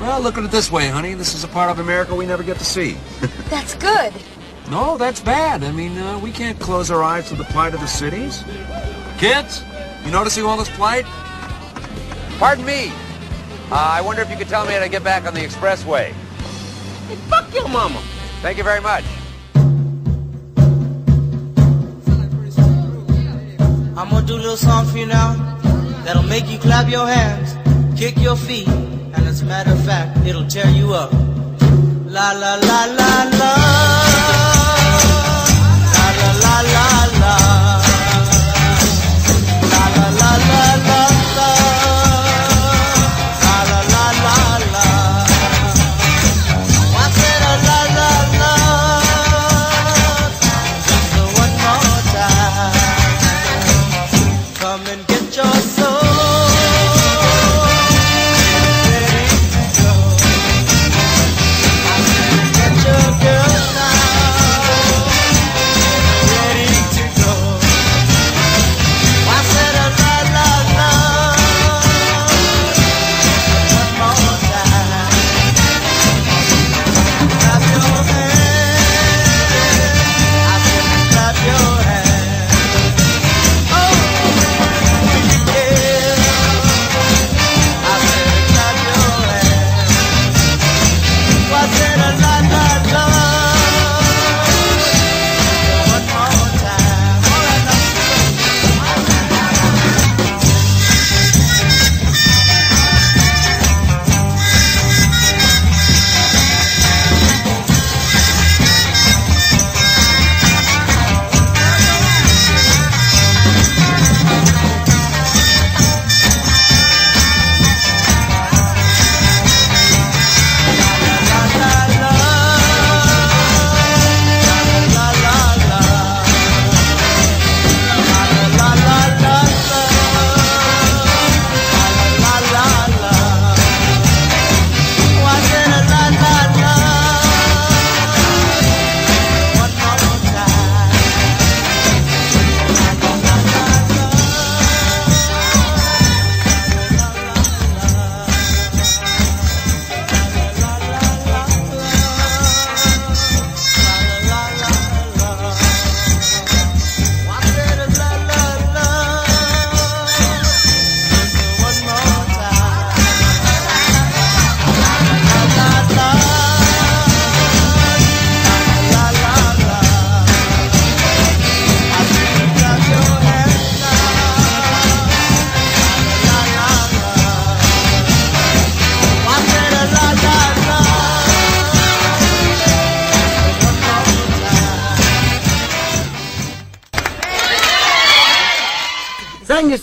Well, look at it this way, honey. This is a part of America we never get to see. That's good. No, that's bad. I mean, uh, we can't close our eyes to the plight of the cities. Kids, you noticing all this plight? Pardon me. Uh, I wonder if you could tell me how to get back on the expressway. Hey, fuck your mama. Thank you very much. I'm gonna do a little song for you now that'll make you clap your hands, kick your feet, and as a matter of fact, it'll tear you up. La la la la la.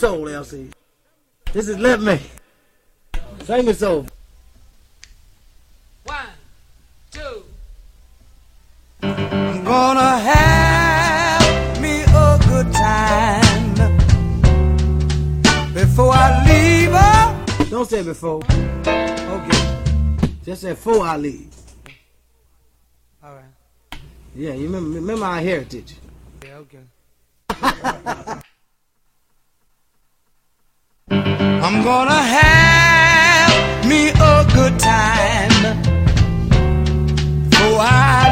Soul, LC. This is Let Me. Sing your soul. One, two. I'm gonna have me a good time before I leave her. Don't say before. Okay. Just say before I leave. All right. Yeah, you remember, remember our heritage. Yeah, okay. I'm gonna have me a good time. Before I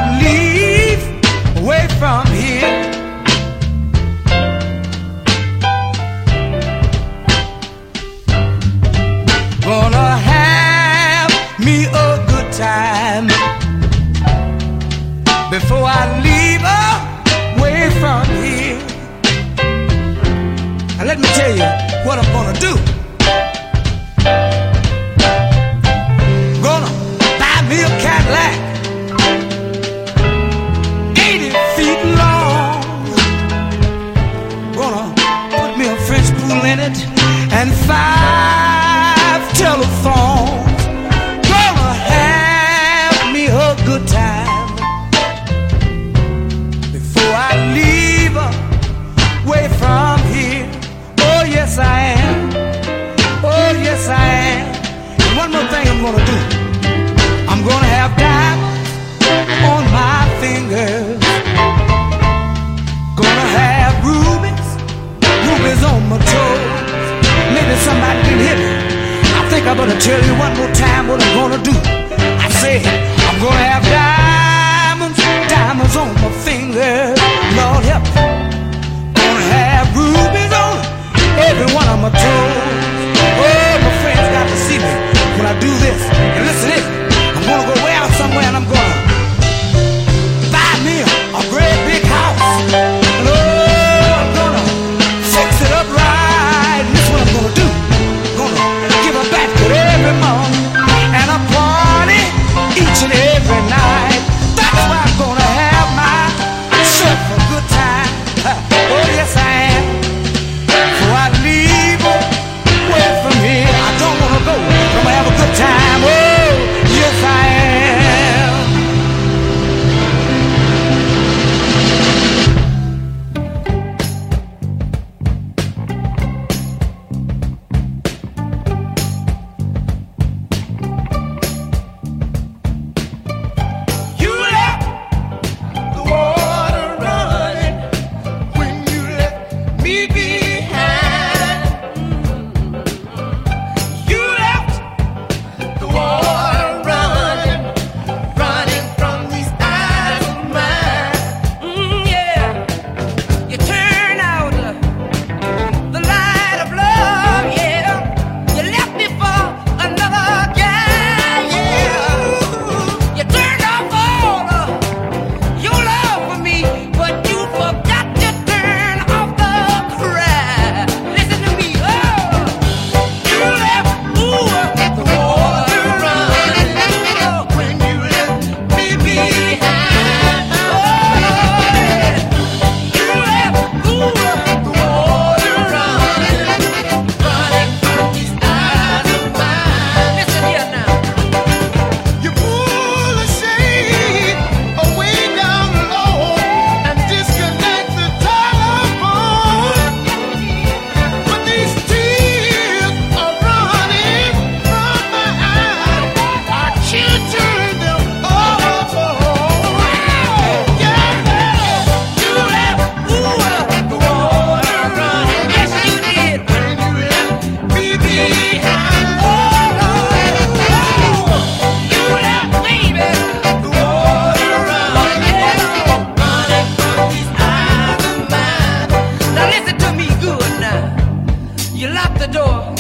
the door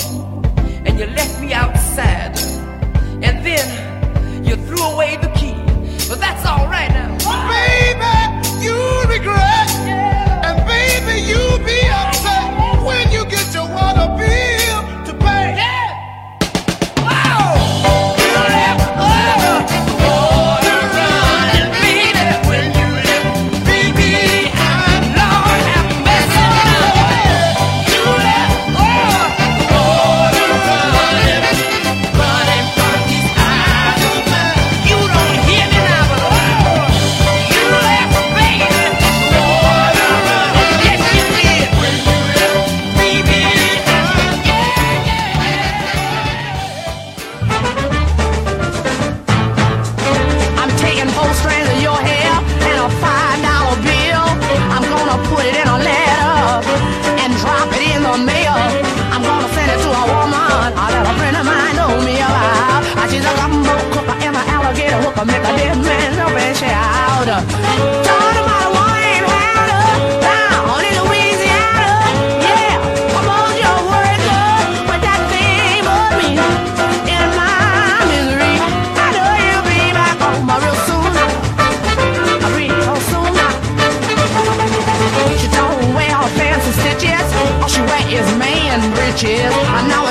and you left me outside. And then you threw away the key. But that's make a dead man up and shout. Talking about a woman ain't had down in Louisiana. Yeah, I'm on your worker, but that thing but me in my misery. I know you'll be back home real soon, real soon. She don't wear fancy stitches, all she wear is man breeches. And now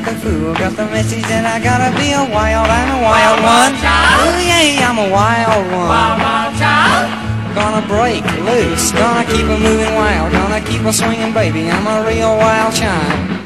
like a fool. Got the message that I gotta be a wild, I'm a wild one. Oh yeah, I'm a wild one. Gonna break loose, gonna keep it moving wild, gonna keep it swinging, baby. I'm a real wild child.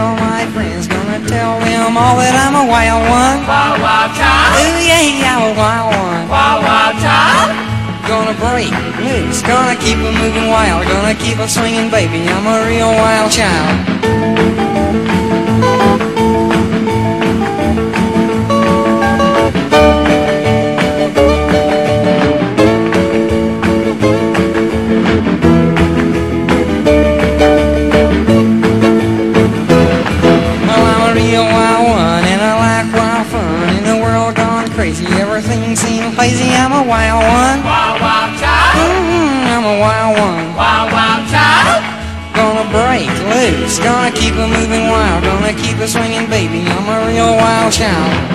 Tell my friends, gonna tell them all that I'm a wild one. Wild, wild child. Ooh yeah, I'm a wild one. Wild, wild child. Gonna break loose, gonna keep it moving wild, gonna keep it swinging, baby. I'm a real wild child. Keep swinging, baby. I'm a real wild child.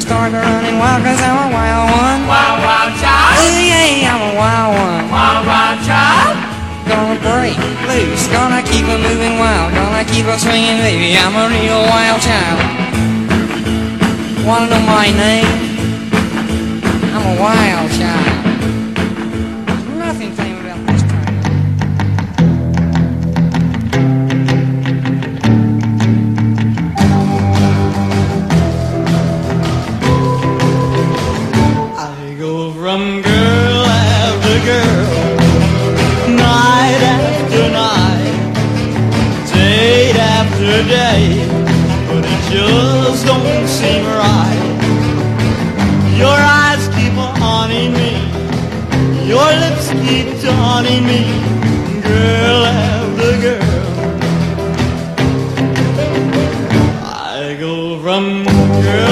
Start running wild, cause I'm a wild one. Wild, wild child. Ooh, yeah, I'm a wild one. Wild, wild child. Gonna break loose, gonna keep it moving wild, gonna keep it swinging, baby. I'm a real wild child. Wanna know my name? I'm a wild child. But it just don't seem right. Your eyes keep haunting me, your lips keep taunting me, girl after girl. I go from girl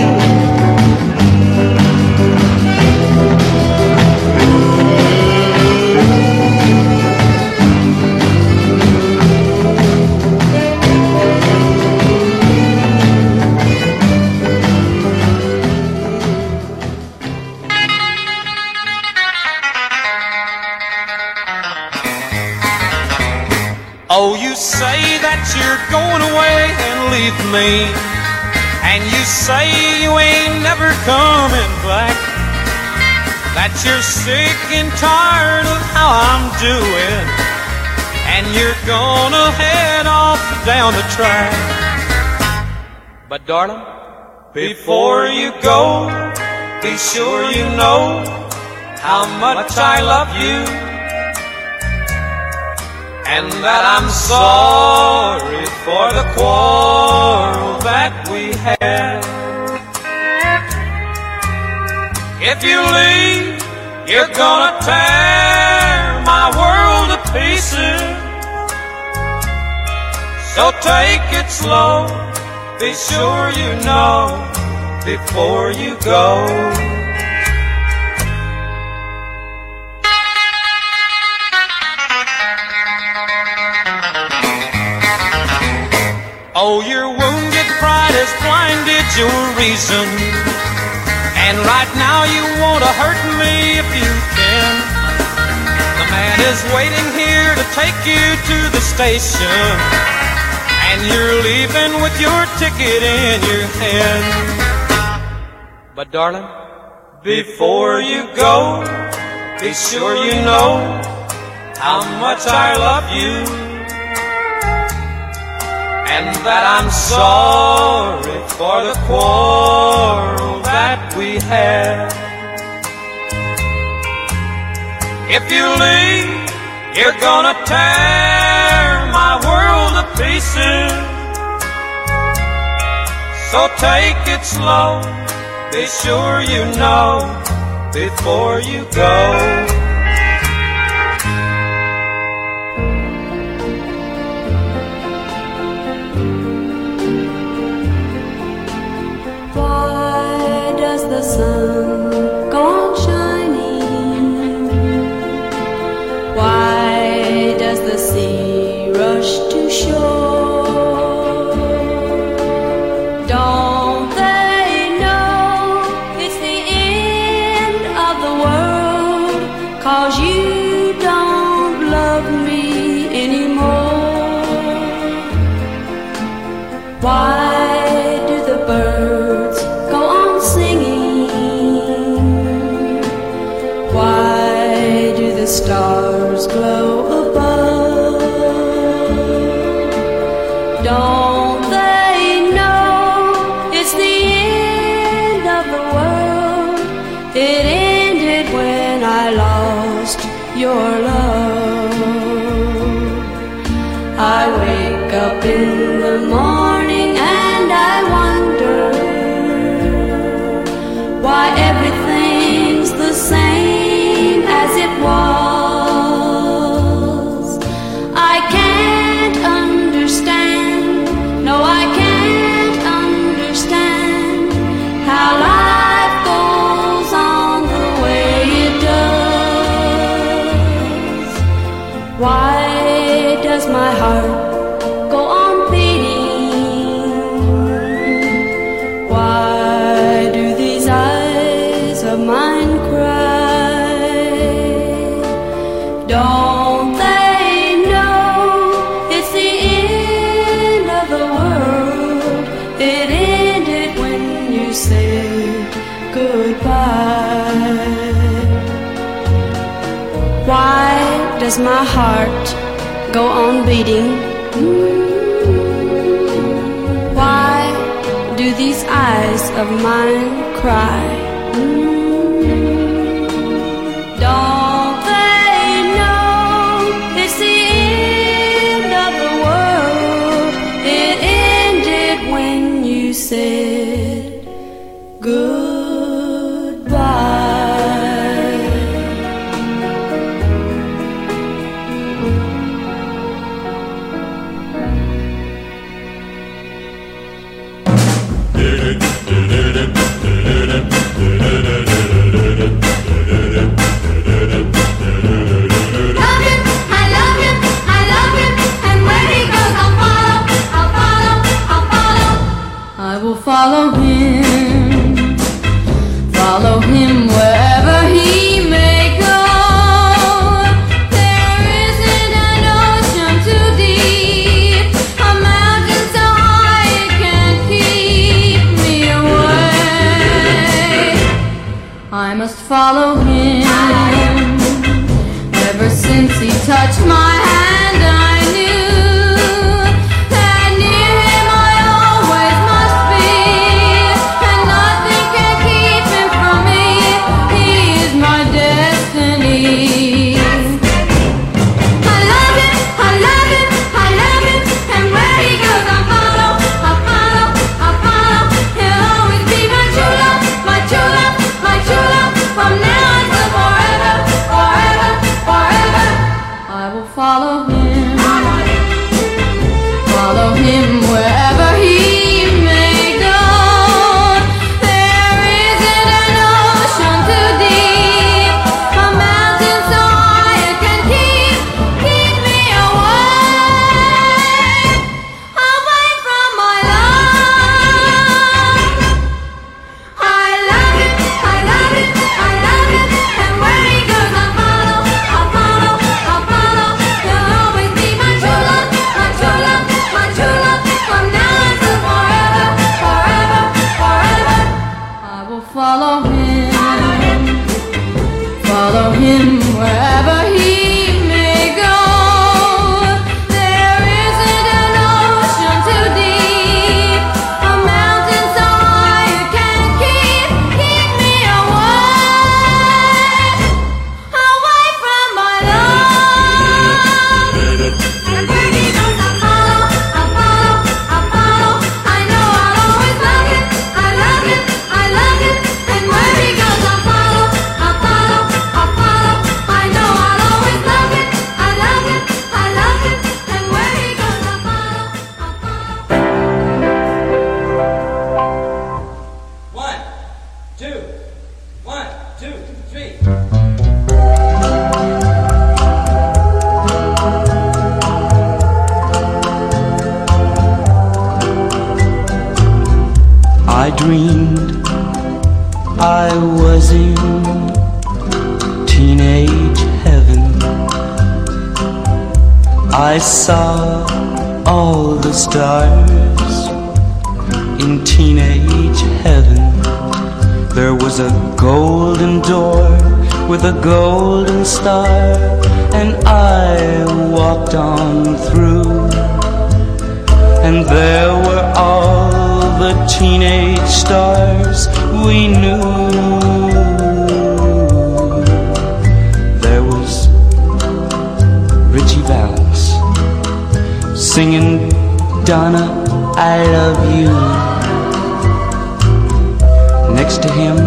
never coming back. That you're sick and tired of how I'm doing. And you're gonna head off down the track. But darling, before you go, be sure you know how much I love you. And that I'm sorry for the quarrel that we had. If you leave, you're gonna tear my world to pieces. So take it slow, be sure you know before you go. Oh, your wounded pride has blinded your reason. And right now you want to hurt me if you can. The man is waiting here to take you to the station. And you're leaving with your ticket in your hand. But darling, before you go, be sure you know how much I love you. And that I'm sorry for the quarrel that we had. If you leave, you're gonna tear my world to pieces. So take it slow, be sure you know before you go. Wake does my heart go on beating? Why do these eyes of mine cry? Golden star, and I walked on through. And there were all the teenage stars we knew. There was Ritchie Valens singing Donna, I love you. Next to him,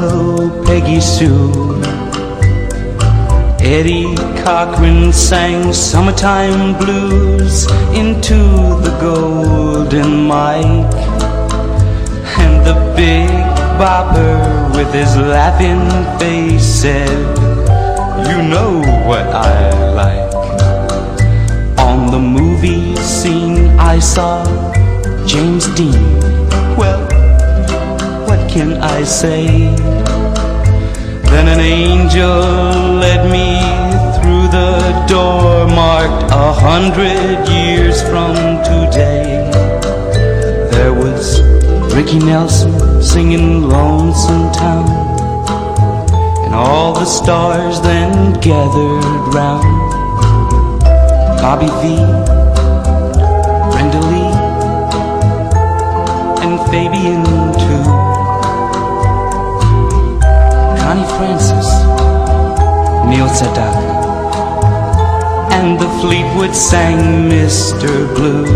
Whoa, Peggy Sue. Eddie Cochran sang summertime blues into the golden mic. And the big bopper with his laughing face said, You know what I like. On the movie scene, I saw James Dean. Well, can I say? Then an angel led me through the door marked a hundred years from today. There was Ricky Nelson singing Lonesome Town, and all the stars then gathered round. Bobby Vee, Brenda Lee, and Fabian Connie Francis, Neil Sedaka, and the Fleetwood sang Mr. Blue.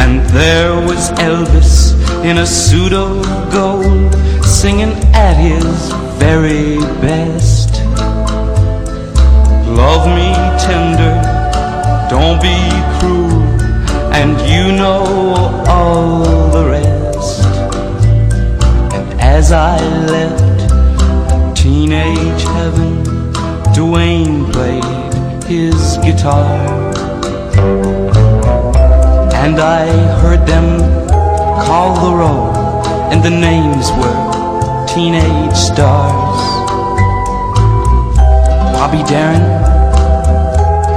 And there was Elvis in a suit of gold, singing at his very best. Love me tender, don't be cruel, and you know all the rest. And as I left teenage heaven, Duane played his guitar. And I heard them call the roll, and the names were teenage stars. Bobby Darin,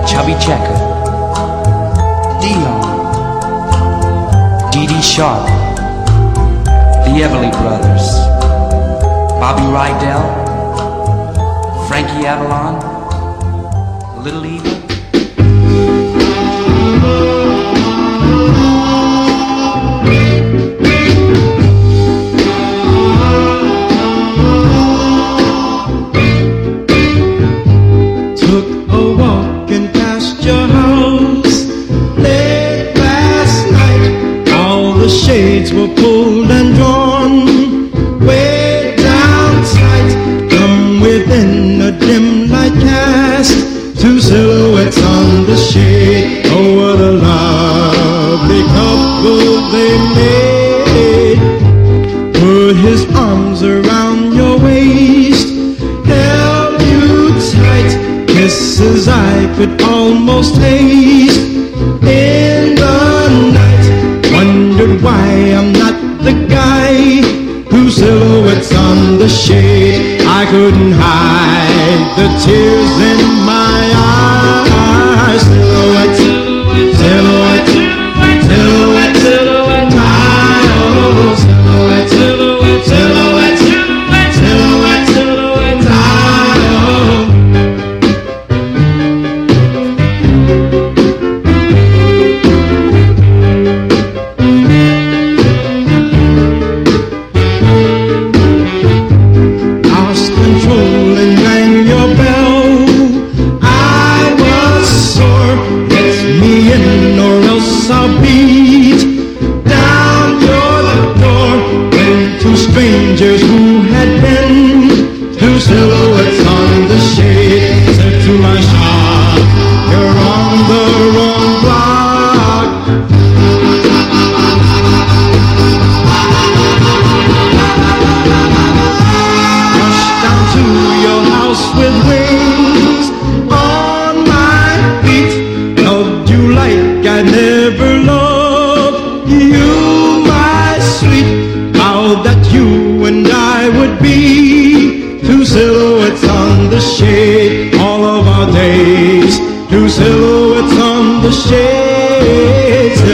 Chubby Checker, Dion, Dee Dee Sharp, the Everly Brothers, Bobby Rydell, Frankie Avalon, Little Eva.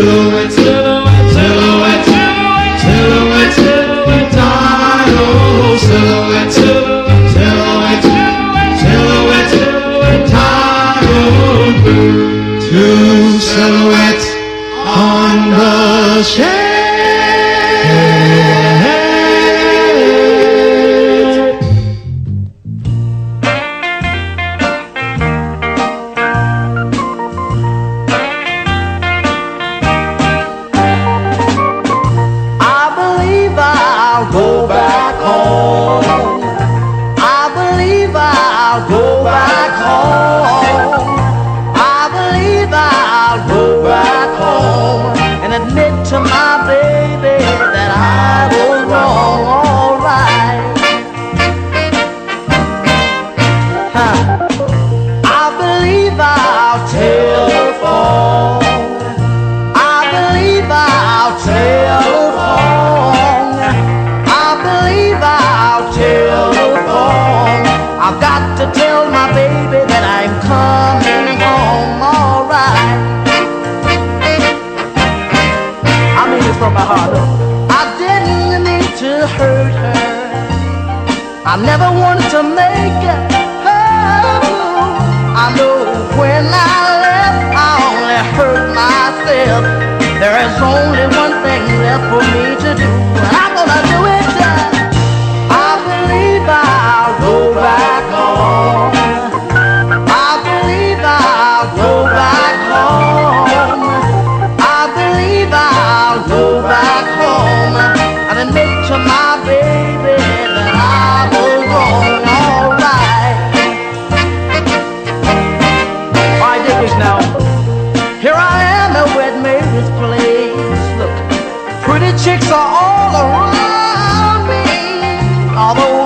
Shade.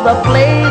The place